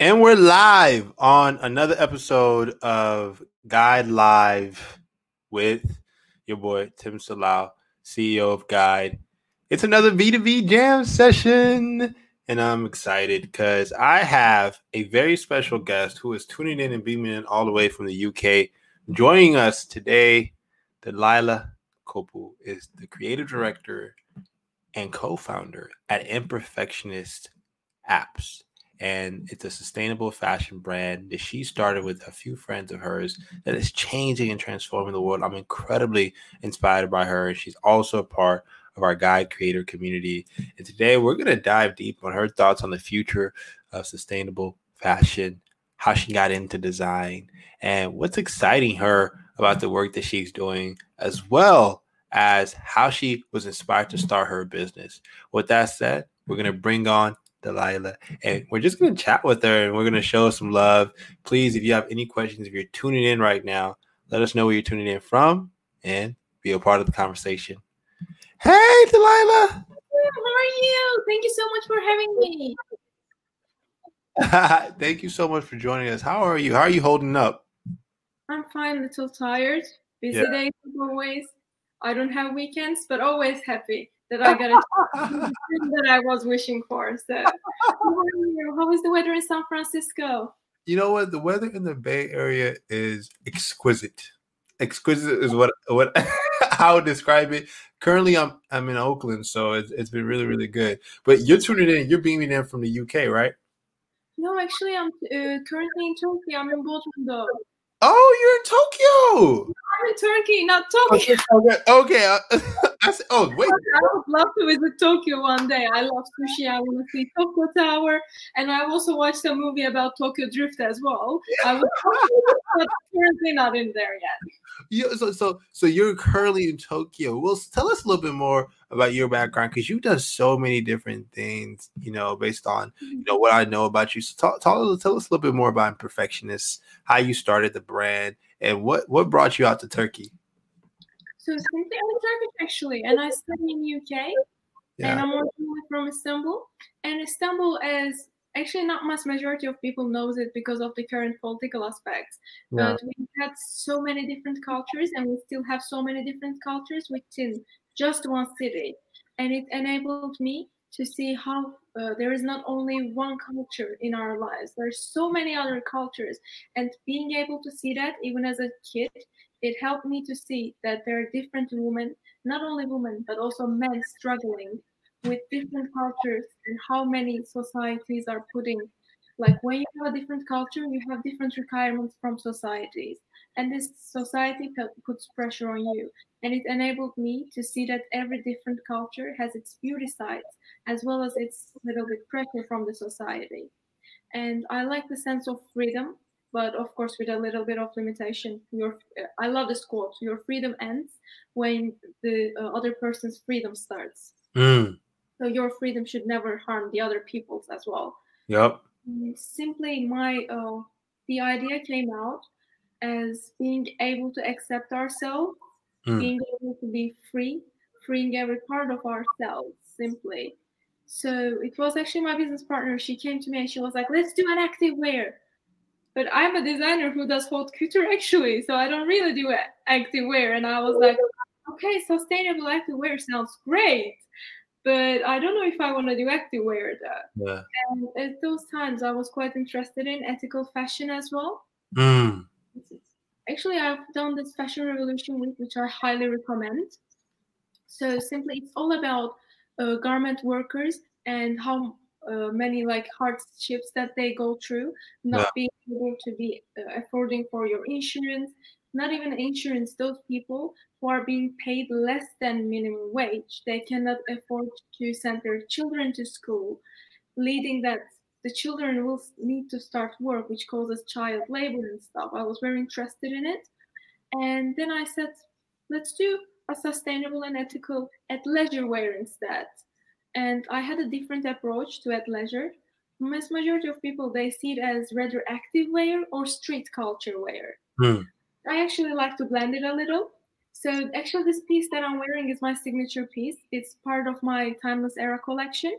And we're live on another episode of Guide Live with your boy Tim Salau, CEO of Guide. It's another B2B jam session, and I'm excited because I have a very special guest who is tuning in and beaming in all the way from the UK. Joining us today, Dilayla Kopuz is the creative director and co-founder at Imperfectionist Apps and it's a sustainable fashion brand that she started with a few friends of hers that is changing and transforming the world. I'm incredibly inspired by her. She's also a part of our guide creator community. And today we're going to dive deep on her thoughts on the future of sustainable fashion, how she got into design, and what's exciting her about the work that she's doing, as well as how she was inspired to start her business. With that said, we're going to bring on Dilayla. And we're just going to chat with her and we're going to show some love. Please, if you have any questions, if you're tuning in right now, let us know where you're tuning in from and be a part of the conversation. Hey, Dilayla. How are you? Thank you so much for having me. Thank you so much for joining us. How are you? How are you holding up? I'm fine, a little tired. Busy yeah. days always. I don't have weekends, but always happy that I got a that I was wishing for. So, how is the weather in San Francisco? You know what? The weather in the Bay Area is exquisite. Exquisite is what what I would describe it. Currently, I'm I'm in Oakland, so it's, it's been really really good. But you're tuning in. You're beaming in from the UK, right? No, actually, I'm uh, currently in Turkey. I'm in Bodrum, though. Oh, you're in Tokyo. I'm in Turkey, not Tokyo. Okay. okay. I said, oh, wait. I would love to visit Tokyo one day. I love sushi. I want to see Tokyo Tower. And I also watched a movie about Tokyo Drift as well. I was currently not in there yet. Yeah, so, so, so you're currently in Tokyo. Well, tell us a little bit more about your background because you've done so many different things, you know, based on you know what I know about you. So talk, talk tell us a little bit more about Imperfectionist, how you started the brand, and what what brought you out to Turkey. So simply I'm Turkish actually, and I study in UK, yeah. and I'm originally from Istanbul. And Istanbul is actually not much majority of people knows it because of the current political aspects. Yeah. But we had so many different cultures, and we still have so many different cultures within just one city, and it enabled me to see how uh, there is not only one culture in our lives there's so many other cultures and being able to see that even as a kid it helped me to see that there are different women not only women but also men struggling with different cultures and how many societies are putting like when you have a different culture you have different requirements from societies. And this society puts pressure on you. And it enabled me to see that every different culture has its beauty sides as well as its little bit pressure from the society. And i like the sense of freedom but of course with a little bit of limitation your i love this quote your freedom ends when the uh, other person's freedom starts mm. so your freedom should never harm the other people's as well yep simply my uh, the idea came out as being able to accept ourselves, mm. being able to be free, freeing every part of ourselves simply. So it was actually my business partner. She came to me and she was like, let's do an active wear. But I'm a designer who does haute couture actually, so I don't really do active wear. And I was like, okay, sustainable active wear sounds great, but I don't know if I want to do active wear though. Yeah. And at those times, I was quite interested in ethical fashion as well. Mm. Actually, I've done this Fashion Revolution Week, which I highly recommend. So simply, it's all about uh, garment workers and how uh, many like hardships that they go through, not yeah. being able to be uh, affording for your insurance, not even insurance. Those people who are being paid less than minimum wage, they cannot afford to send their children to school, leading that the children will need to start work, which causes child labor and stuff. I was very interested in it. And then I said, let's do a sustainable and ethical athleisure wear instead. And I had a different approach to athleisure. Most majority of people they see it as rather active wear or street culture wear. Hmm. I actually like to blend it a little. So actually, this piece that I'm wearing is my signature piece. It's part of my timeless era collection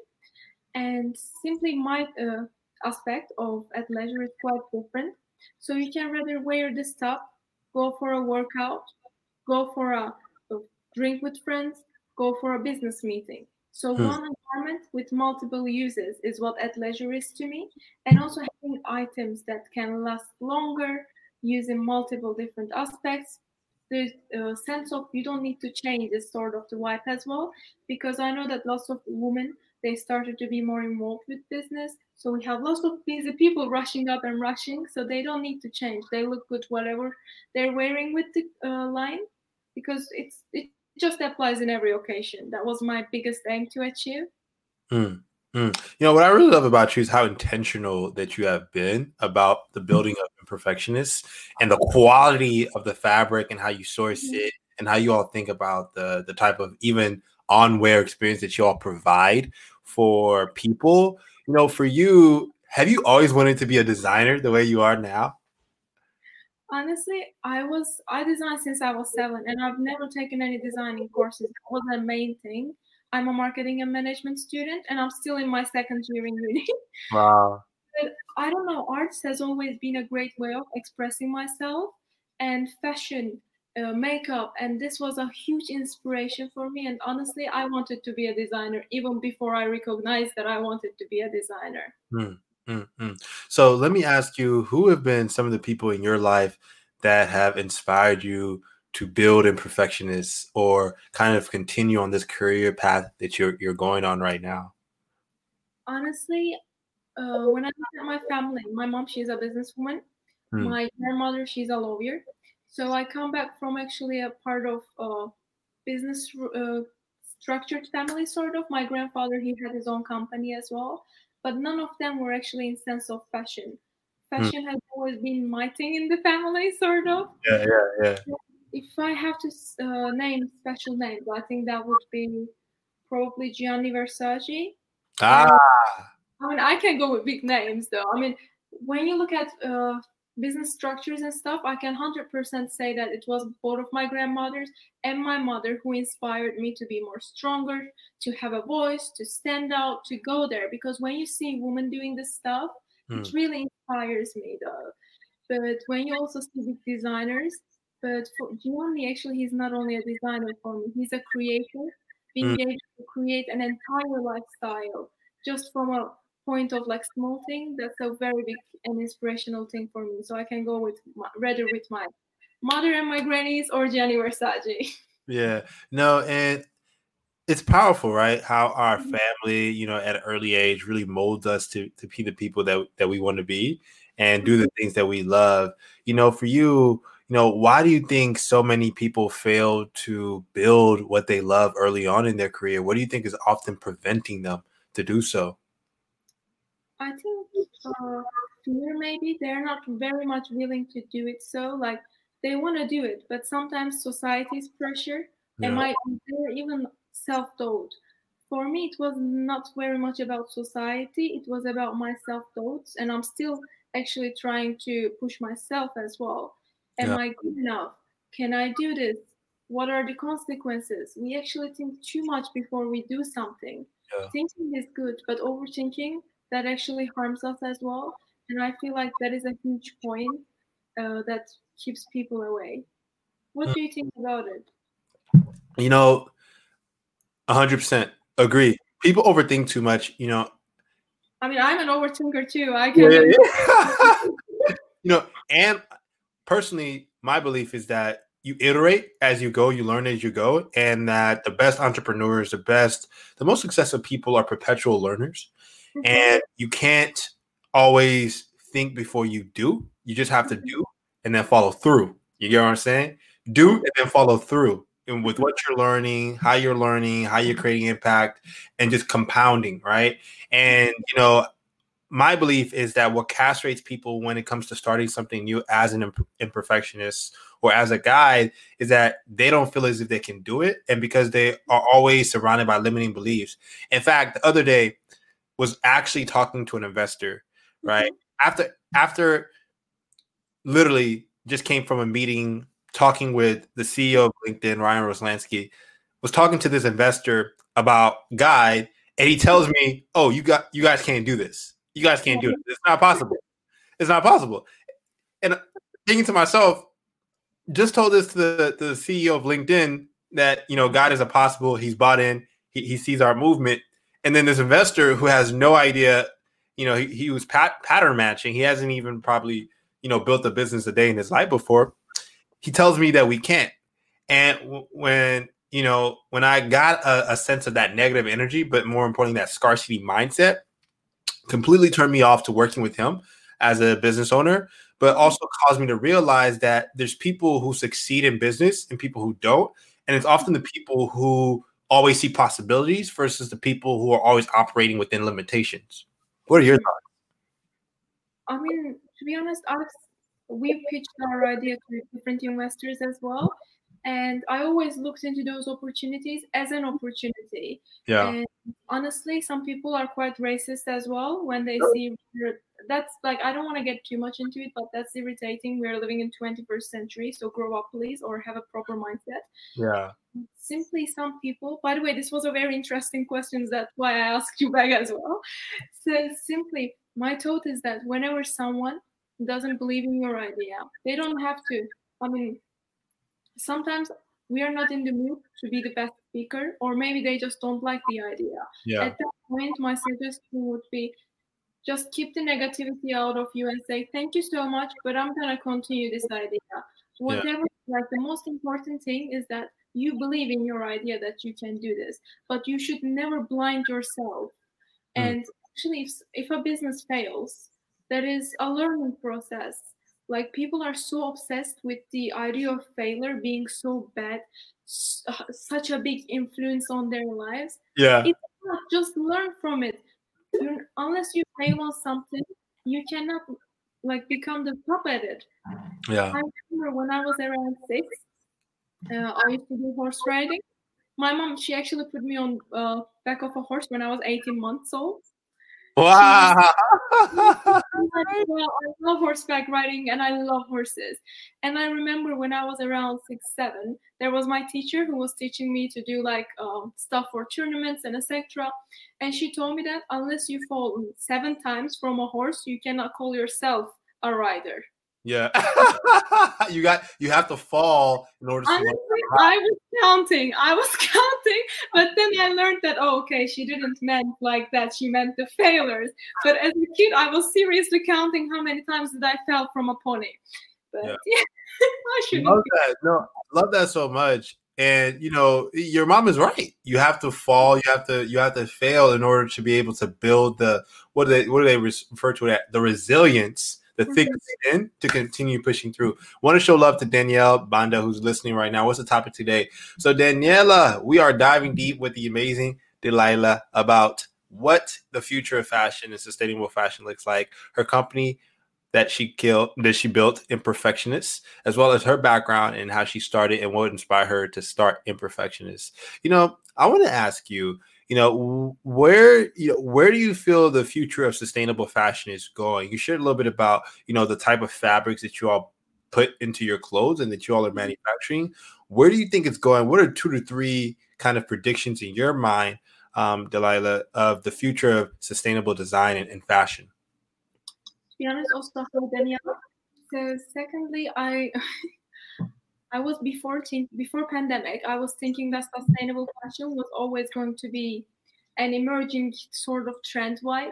and simply my uh, aspect of athleisure is quite different. So you can rather wear this top, go for a workout, go for a, a drink with friends, go for a business meeting. So hmm. one environment with multiple uses is what athleisure is to me, and also having items that can last longer, using multiple different aspects. The uh, sense of you don't need to change is sort of the vibe as well, because I know that lots of women they started to be more involved with business. So we have lots of busy people rushing up and rushing, so they don't need to change. They look good whatever they're wearing with the uh, line, because it's it just applies in every occasion. That was my biggest aim to achieve. Mm, mm. You know what I really love about you is how intentional that you have been about the building of imperfectionists and the quality of the fabric and how you source mm-hmm. it and how you all think about the the type of even on wear experience that you all provide for people. You know, for you, have you always wanted to be a designer the way you are now? Honestly, I was I designed since I was seven, and I've never taken any designing courses. That was the main thing. I'm a marketing and management student, and I'm still in my second year in uni. Wow. but I don't know. Arts has always been a great way of expressing myself, and fashion uh, makeup and this was a huge inspiration for me and honestly i wanted to be a designer even before i recognized that i wanted to be a designer mm, mm, mm. so let me ask you who have been some of the people in your life that have inspired you to build imperfectionists or kind of continue on this career path that you're you're going on right now honestly uh, when i look at my family my mom she's a businesswoman hmm. my grandmother she's a lawyer so I come back from actually a part of a business uh, structured family, sort of. My grandfather, he had his own company as well, but none of them were actually in sense of fashion. Hmm. Fashion mm. has always been my thing in the family, sort of. Yeah, yeah, yeah. If I have to uh, name special names, I think that would be probably Gianni Versace. Ah. I mean, I can go with big names though. I mean, when you look at uh, business structures and stuff, I can 100% say that it was both of my grandmothers and my mother who inspired me to be more stronger, to have a voice, to stand out, to go there. Because when you see women doing this stuff, mm. it hmm. really inspires me, though. But when you also see big designers, but for Gianni, actually, he's not only a designer for me, he's a creator, being mm. able to create an entire lifestyle just from a point of like small thing that's a very big and inspirational thing for me so i can go with my, rather with my mother and my grannies or Gianni Versace. Yeah no and it's powerful right? How our mm-hmm. family you know at an early age really molds us to to be the people that that we want to be and do the mm-hmm. things that we love. You know for you you know why do you think so many people fail to build what they love early on in their career? What do you think is often preventing them to do so I think uh, fear maybe they're not very much willing to do it. So like they want to do it, but sometimes society's pressure yeah. and my even self doubt. For me, it was not very much about society. It was about my self doubts, and I'm still actually trying to push myself as well. Am yeah. I good enough? Can I do this? What are the consequences? We actually think too much before we do something. Yeah. Thinking is good, but overthinking that actually harms us as well. And I feel like that is a huge point uh, that keeps people away. What mm. do you think about it? You know, 100% agree. People overthink too much, you know. I mean, I'm an overthinker too. I can. Yeah, yeah. you know, and personally, my belief is that you iterate as you go, you learn as you go, and that the best entrepreneurs, the best, the most successful people are perpetual learners. Mm-hmm. And you can't always think before you do. You just have to mm-hmm. do and then follow through. You get what I'm saying? Do and then follow through. And with what you're learning, how you're learning, how you're creating impact, and just compounding, right? And you know, my belief is that what castrates people when it comes to starting something new as an imp- imperfectionist or as a guide is that they don't feel as if they can do it and because they are always surrounded by limiting beliefs in fact the other day was actually talking to an investor, right? Mm-hmm. After after literally just came from a meeting talking with the CEO of LinkedIn, Ryan Roslansky, was talking to this investor about guide, and he tells me, "Oh, you got you guys can't do this." You guys can't do it. It's not possible. It's not possible. And thinking to myself, just told this to the, the CEO of LinkedIn that you know God is a possible. He's bought in. He, he sees our movement, and then this investor who has no idea. You know, he, he was pat, pattern matching. He hasn't even probably you know built a business a day in his life before. He tells me that we can't. And w- when you know when I got a, a sense of that negative energy, but more importantly that scarcity mindset, completely turned me off to working with him as a business owner but also caused me to realize that there's people who succeed in business and people who don't and it's often the people who always see possibilities versus the people who are always operating within limitations. What are your thoughts? I mean, to be honest, I've, we pitched our idea to different investors as well. And I always looked into those opportunities as an opportunity. Yeah. And honestly, some people are quite racist as well when they see that's like I don't want to get too much into it, but that's irritating. We're living in 21st century, so grow up, please, or have a proper mindset. Yeah. Simply, some people. By the way, this was a very interesting question. That's why I asked you back as well. So simply, my thought is that whenever someone doesn't believe in your idea, they don't have to. I mean, sometimes we are not in the mood to be the best speaker, or maybe they just don't like the idea. Yeah. At that point, my suggestion would be just keep the negativity out of you and say thank you so much but i'm going to continue this idea whatever yeah. like the most important thing is that you believe in your idea that you can do this but you should never blind yourself mm. and actually if, if a business fails that is a learning process like people are so obsessed with the idea of failure being so bad such a big influence on their lives yeah it's not just learn from it unless you fail on something, you cannot like become the top at it. Yeah. I remember when I was around six, uh, I used to do horse riding. My mom, she actually put me on uh, back of a horse when I was 18 months old. Wow. I love horseback riding and I love horses. And I remember when I was around six, seven, there was my teacher who was teaching me to do like um, stuff for tournaments and etc. And she told me that unless you fall seven times from a horse, you cannot call yourself a rider. Yeah, you got you have to fall in order to. Honestly, I was counting. I was counting, but then I learned that oh, okay, she didn't meant like that. She meant the failures. But as a kid, I was seriously counting how many times did I fell from a pony. But yeah, yeah I should love that. No, love that so much. And you know, your mom is right. You have to fall. You have to. You have to fail in order to be able to build the what do they what do they refer to it? The resilience the thick mm-hmm. skin to continue pushing through. Want to show love to Danielle Banda, who's listening right now. What's the topic today? So, Daniela, we are diving deep with the amazing Dilayla about what the future of fashion and sustainable fashion looks like. Her company that she killed that she built imperfectionists as well as her background and how she started and what inspired her to start imperfectionists you know i want to ask you you know where you know where do you feel the future of sustainable fashion is going? You shared a little bit about you know the type of fabrics that you all put into your clothes and that you all are manufacturing. Where do you think it's going? What are two to three kind of predictions in your mind um, dilayla of the future of sustainable design and, and fashion? To be honest also danielle so secondly i I was before before pandemic, I was thinking that sustainable fashion was always going to be an emerging sort of trend vibe.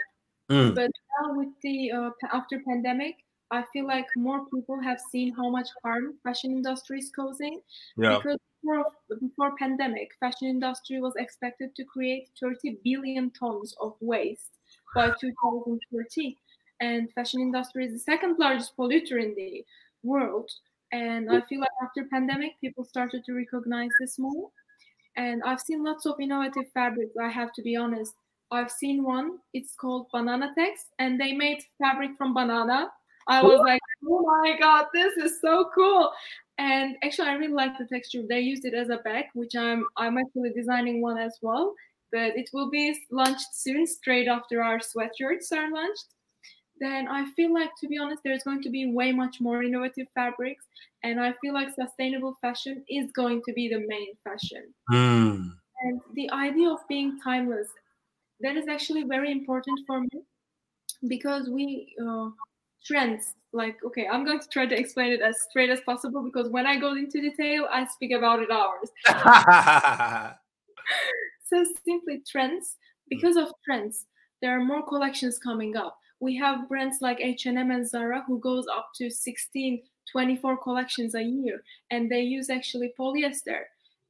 Mm. But now with the uh, after pandemic, I feel like more people have seen how much harm fashion industry is causing. Yeah. Because before, before pandemic, fashion industry was expected to create 30 billion tons of waste by 2030, and fashion industry is the second largest polluter in the world. And I feel like after pandemic, people started to recognize this more. And I've seen lots of innovative fabrics. I have to be honest. I've seen one. It's called Bananatex, and they made fabric from banana. I was like, oh my god, this is so cool. And actually, I really like the texture. They used it as a bag, which I'm I'm actually designing one as well. But it will be launched soon, straight after our sweatshirts are launched then I feel like, to be honest, there's going to be way much more innovative fabrics. And I feel like sustainable fashion is going to be the main fashion. Mm. And the idea of being timeless, that is actually very important for me. because we uh, trends like okay i'm going to try to explain it as straight as possible because when i go into detail i speak about it hours so simply trends because of trends there are more collections coming up we have brands like h&m and zara who goes up to 16 24 collections a year and they use actually polyester.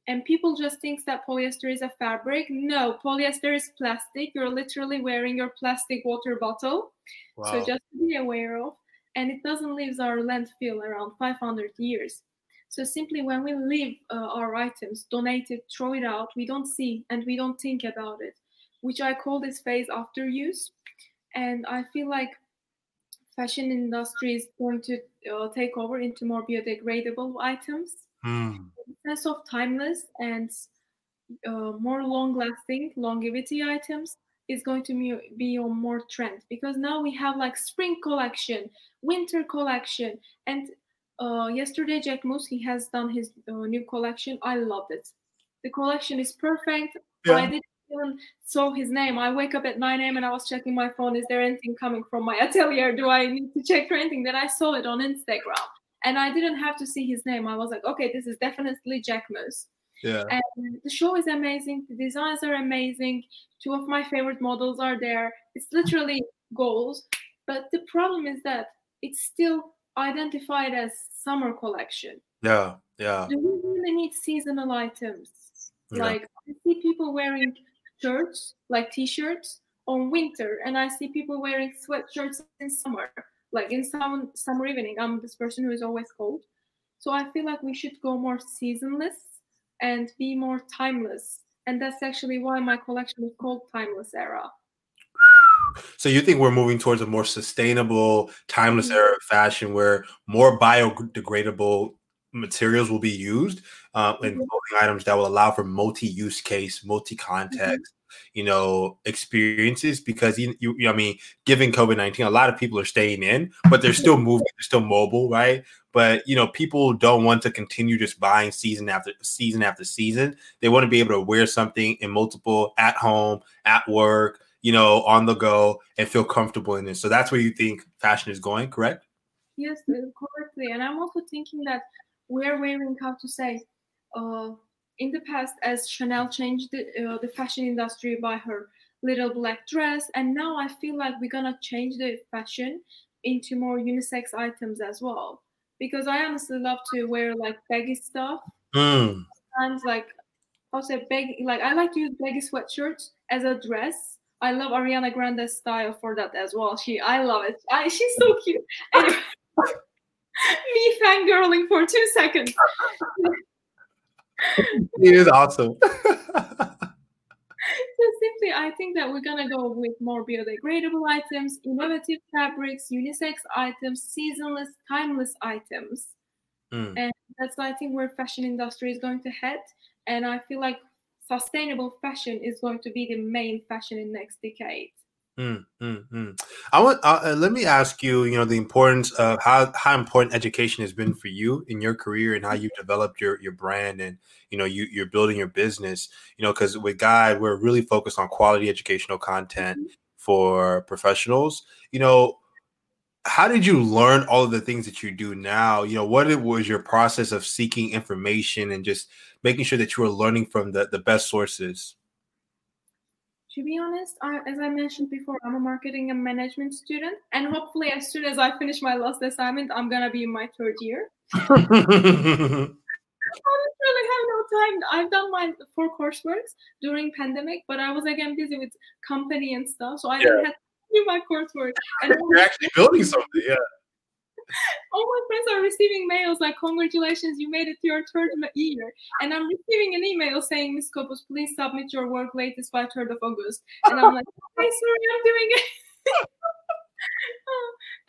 And people just think that polyester is a fabric. No polyester is plastic. You're literally wearing your plastic water bottle. Wow. so just be aware of. And it doesn't leave our landfill around 500 years. So simply when we leave uh, our items donate it throw it out we don't see and we don't think about it which i call this phase after use and i feel like fashion industry is going to uh, take over into more biodegradable items. Mm. sense of timeless and uh, more long lasting longevity items is going to be on more trend. Because now we have like spring collection winter collection and uh, yesterday Jacquemus he has done his uh, new collection. I loved it. The collection is perfect. Yeah. i didn't even saw his name i wake up at 9 a.m and i was checking my phone is there anything coming from my atelier do i need to check for anything then i saw it on instagram and I didn't have to see his name. I was like, okay, this is definitely Jacquemus. Yeah. And the show is amazing. The designs are amazing. Two of my favorite models are there. It's literally goals. But the problem is that it's still identified as summer collection. Yeah, yeah. Do we really need seasonal items? Yeah. Like I see people wearing shirts, like t-shirts, on winter, and I see people wearing sweatshirts in summer. Like in some summer evening i'm this person who is always cold. So i feel like we should go more seasonless and be more timeless. And that's actually why my collection is called timeless era. So you think we're moving towards a more sustainable timeless mm-hmm. era of fashion where more biodegradable materials will be used uh, in mm-hmm. clothing items that will allow for multi-use case multi-context mm-hmm you know, experiences because you, you, I mean, given COVID 19, a lot of people are staying in, but they're still moving, they're still mobile, right? But you know, people don't want to continue just buying season after season after season. They want to be able to wear something in multiple at home, at work, you know, on the go and feel comfortable in it. So that's where you think fashion is going, correct? Yes, correctly. And I'm also thinking that we're wearing, how to say, uh, in the past as Chanel changed the, uh, the fashion industry by her little black dress and now I feel like we're gonna change the fashion into more unisex items as well. Because I honestly love to wear like baggy stuff. Mm. and like also baggy like I like to use baggy sweatshirts as a dress. I love Ariana Grande's style for that as well. She I love it. I, she's so cute. anyway, me fangirling for two seconds it is awesome. so simply, I think that we're gonna go with more biodegradable items, innovative fabrics, unisex items, seasonless, timeless items, mm. and that's why I think where fashion industry is going to head. And I feel like sustainable fashion is going to be the main fashion in next decade. Mm, mm, mm. I want. Uh, uh, let me ask you. You know, the importance of how how important education has been for you in your career and how you've developed your your brand and you know you you're building your business. You know, because with Guide, we're really focused on quality educational content mm-hmm. for professionals. You know, how did you learn all of the things that you do now? You know, what it was your process of seeking information and just making sure that you were learning from the the best sources to be honest, I, as I mentioned before, I'm a marketing and management student, and hopefully, as soon as I finish my last assignment, I'm gonna be in my third year. I really have no time. I've done my four courseworks during pandemic, but I was again busy with company and stuff, so I yeah. didn't have to do my coursework. And You're actually building something, yeah all my friends are receiving mails like, congratulations, you made it to your third year. And I'm receiving an email saying, Miss Kopuz, please submit your work latest by 3rd of August. And I'm like, okay sorry, I'm doing it.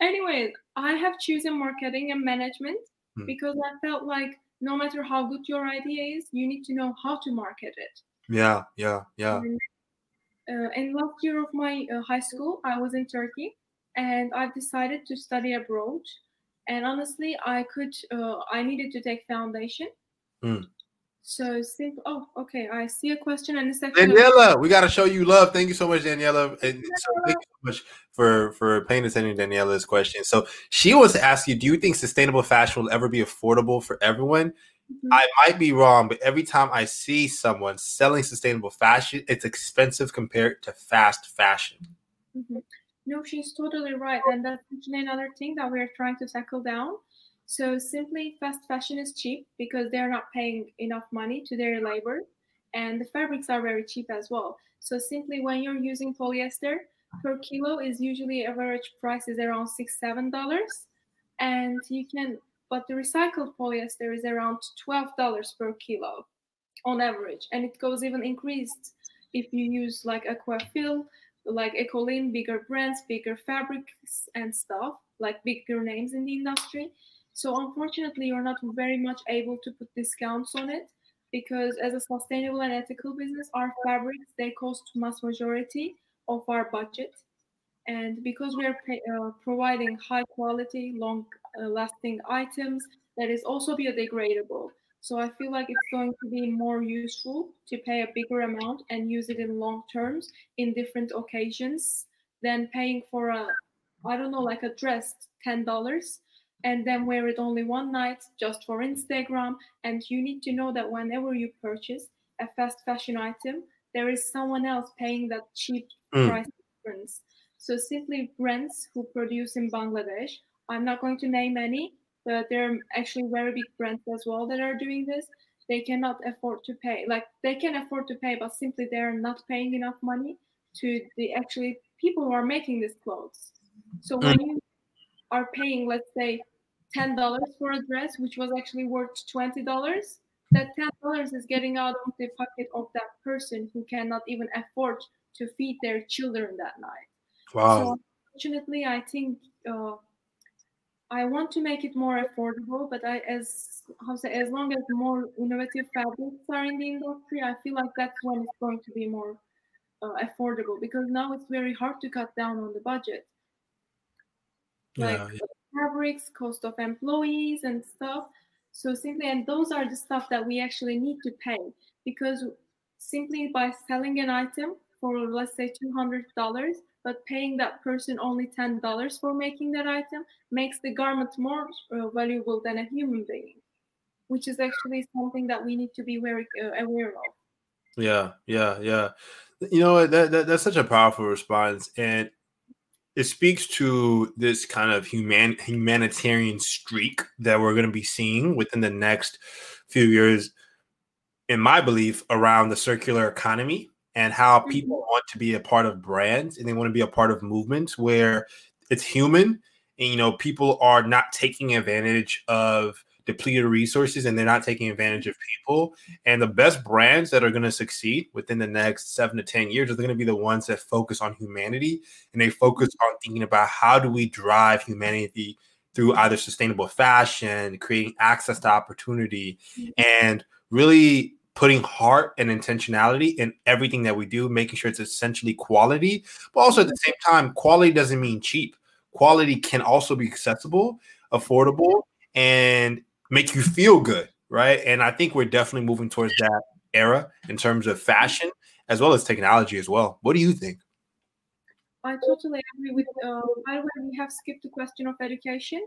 anyway, I have chosen marketing and management hmm. because I felt like no matter how good your idea is, you need to know how to market it. Yeah, yeah, yeah. And, uh, in last year of my uh, high school, I was in Turkey and I've decided to study abroad and honestly i could uh, i needed to take foundation mm. So simple. Oh, okay. I see a question and a second. Daniela, we got to show you love. Thank you so much, Daniela. And so thank you so much for for paying attention to Daniela's question. So she wants to ask you: Do you think sustainable fashion will ever be affordable for everyone? Mm-hmm. I might be wrong, but every time I see someone selling sustainable fashion, it's expensive compared to fast fashion. Mm-hmm. No, she's totally right, and that's actually another thing that we're trying to tackle down so simply fast fashion is cheap because they're not paying enough money to their labor and the fabrics are very cheap as well. So simply when you're using polyester per kilo is usually average price is around six, seven dollars. And you can but the recycled polyester is around twelve dollars per kilo on average. And it goes even increased if you use like Aquafil, like Econyl, bigger brands, bigger fabrics and stuff, like bigger names in the industry. So unfortunately, you're not very much able to put discounts on it because as a sustainable and ethical business, our fabrics they cost mass majority of our budget, and because we are pay, uh, providing high quality, long uh, lasting items that is also biodegradable. So I feel like it's going to be more useful to pay a bigger amount and use it in long terms in different occasions than paying for a I don't know like a dress ten dollars and then wear it only one night just for Instagram. And you need to know that whenever you purchase a fast fashion item, there is someone else paying that cheap mm. price difference. So simply brands who produce in Bangladesh, I'm not going to name any, but there are actually very big brands as well that are doing this. They cannot afford to pay. Like they can afford to pay, but simply they're not paying enough money to the actually people who are making these clothes. So when mm. you are paying, let's say, ten dollars for a dress, which was actually worth twenty dollars. That ten dollars is getting out of the pocket of that person who cannot even afford to feed their children that night. Wow. So unfortunately, I think uh, I want to make it more affordable, but I, as how say, as long as more innovative fabrics are in the industry, I feel like that's when it's going to be more uh, affordable because now it's very hard to cut down on the budget. Like, yeah, yeah fabrics, cost of employees and stuff. So simply, and those are the stuff that we actually need to pay because simply by selling an item for let's say $200, but paying that person only $10 for making that item makes the garment more uh, valuable than a human being, which is actually something that we need to be very uh, aware of. Yeah, yeah, yeah. You know, that, that that's such a powerful response. And it speaks to this kind of human humanitarian streak that we're going to be seeing within the next few years in my belief around the circular economy and how mm-hmm. people want to be a part of brands and they want to be a part of movements where it's human and you know people are not taking advantage of depleted resources and they're not taking advantage of people. And the best brands that are going to succeed within the next seven to 10 years are going to be the ones that focus on humanity and they focus on thinking about how do we drive humanity through either sustainable fashion, creating access to opportunity, and really putting heart and intentionality in everything that we do, making sure it's essentially quality, but also at the same time, quality doesn't mean cheap. Quality can also be accessible, affordable, and make you feel good, right? And I think we're definitely moving towards that era in terms of fashion as well as technology as well. What do you think? I totally agree with. Uh, by the way, we have skipped the question of education,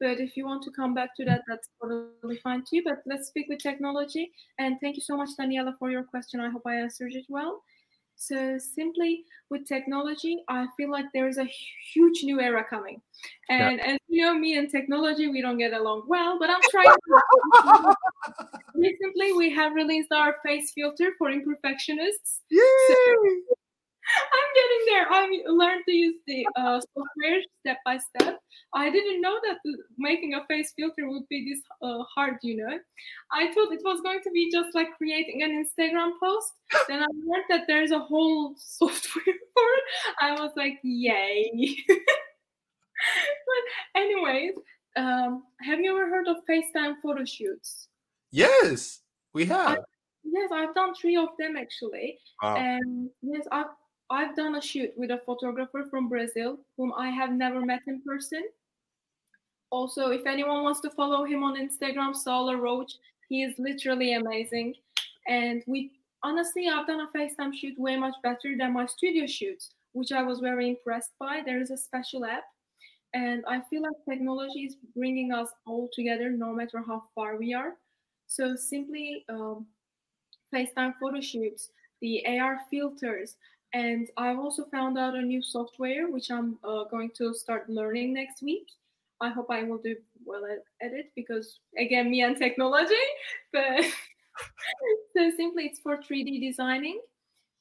but if you want to come back to that, that's totally fine too. But let's speak with technology. And thank you so much, Daniela, for your question. I hope I answered it well. So simply with technology, I feel like there is a huge new era coming. And yeah. as you know, me and technology, we don't get along well, but I'm trying to. Recently, we have released our face filter for imperfectionists. Yay! So I'm getting there. I learned to use the uh, software step by step. I didn't know that making a face filter would be this uh, hard, you know. I thought it was going to be just like creating an Instagram post. then I learned that there's a whole software for it. I was like, yay. but anyways, um, have you ever heard of FaceTime photo shoots? Yes, we have. I, yes, I've done three of them actually. Wow. And yes, I've I've done a shoot with a photographer from Brazil whom I have never met in person. Also, if anyone wants to follow him on Instagram, Saula Roach, He is literally amazing. And we honestly, I've done a FaceTime shoot way much better than my studio shoots, which I was very impressed by. There is a special app. And I feel like technology is bringing us all together no matter how far we are. So simply um, FaceTime photo shoots, the AR filters, and I've also found out a new software which I'm uh, going to start learning next week. I hope I will do well at, at it because again, me and technology. But so simply, it's for 3D designing.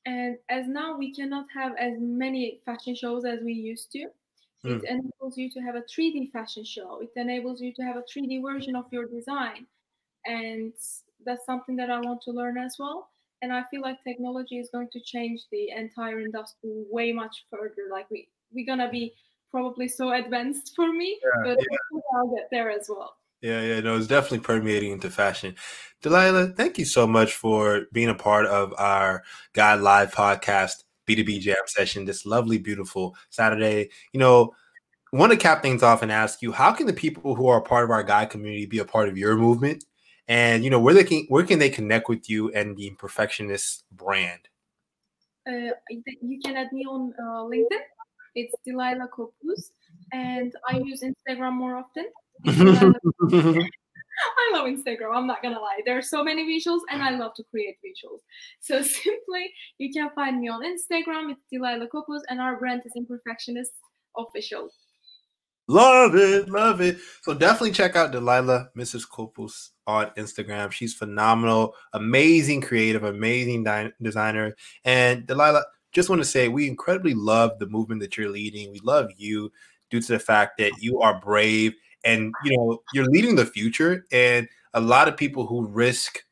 And as now we cannot have as many fashion shows as we used to, mm. it enables you to have a 3D fashion show. It enables you to have a 3D version of your design, and that's something that I want to learn as well and i feel like technology is going to change the entire industry way much further. Like we we're gonna be probably so advanced for me yeah, but yeah. i'll get there as well. Yeah yeah no it's definitely permeating into fashion. Dilayla thank you so much for being a part of our guide live podcast b2b jam session this lovely beautiful saturday. You know want to cap things off and ask you how can the people who are part of our guide community be a part of your movement and you know where they can where can they connect with you and the Imperfectionist brand? Uh, you can add me on uh, LinkedIn. It's Dilayla Kopuz, and I use Instagram more often. I love Instagram. I'm not gonna lie. There are so many visuals, and I love to create visuals. So simply, you can find me on Instagram. It's Dilayla Kopuz, and our brand is Imperfectionist Official. Love it, love it. So definitely check out Dilayla, Mrs. Kopuz on Instagram. She's phenomenal, amazing creative, amazing di- designer. And Dilayla, just want to say we incredibly love the movement that you're leading. We love you due to the fact that you are brave and you know you're leading the future. And a lot of people who risk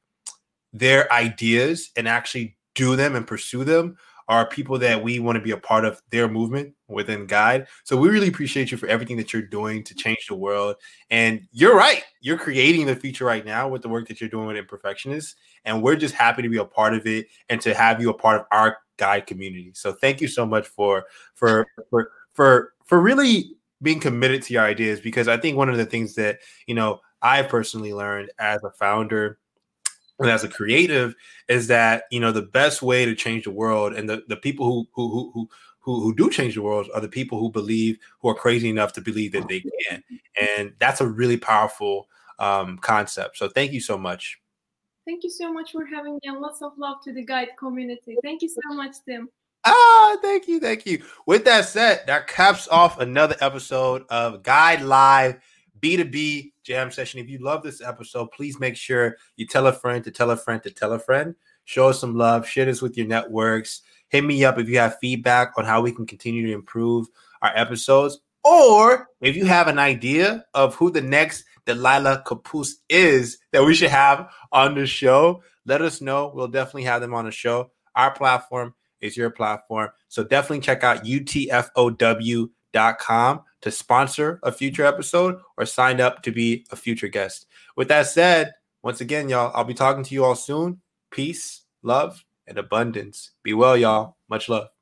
their ideas and actually do them and pursue them are people that we want to be a part of their movement within Guide. So we really appreciate you for everything that you're doing to change the world. And you're right, you're creating the future right now with the work that you're doing with Imperfectionists. And we're just happy to be a part of it and to have you a part of our Guide community. So thank you so much for for for for for really being committed to your ideas because I think one of the things that you know I personally learned as a founder and as a creative is that you know the best way to change the world and the, the people who who who who who do change the world are the people who believe who are crazy enough to believe that they can. And that's a really powerful um, concept. So thank you so much. Thank you so much for having me and lots of love to the guide community. Thank you so much tim. Ah thank you thank you. With that said that caps off another episode of guide live b2b jam session. If you love this episode, please make sure you tell a friend to tell a friend to tell a friend. Show us some love. Share this with your networks. Hit me up if you have feedback on how we can continue to improve our episodes. Or if you have an idea of who the next Dilayla Kopuz is that we should have on the show, let us know. We'll definitely have them on the show. Our platform is your platform. So definitely check out UTFOW com to sponsor a future episode or sign up to be a future guest. With that said, once again, y'all, I'll be talking to you all soon. Peace, love, and abundance. Be well, y'all. Much love.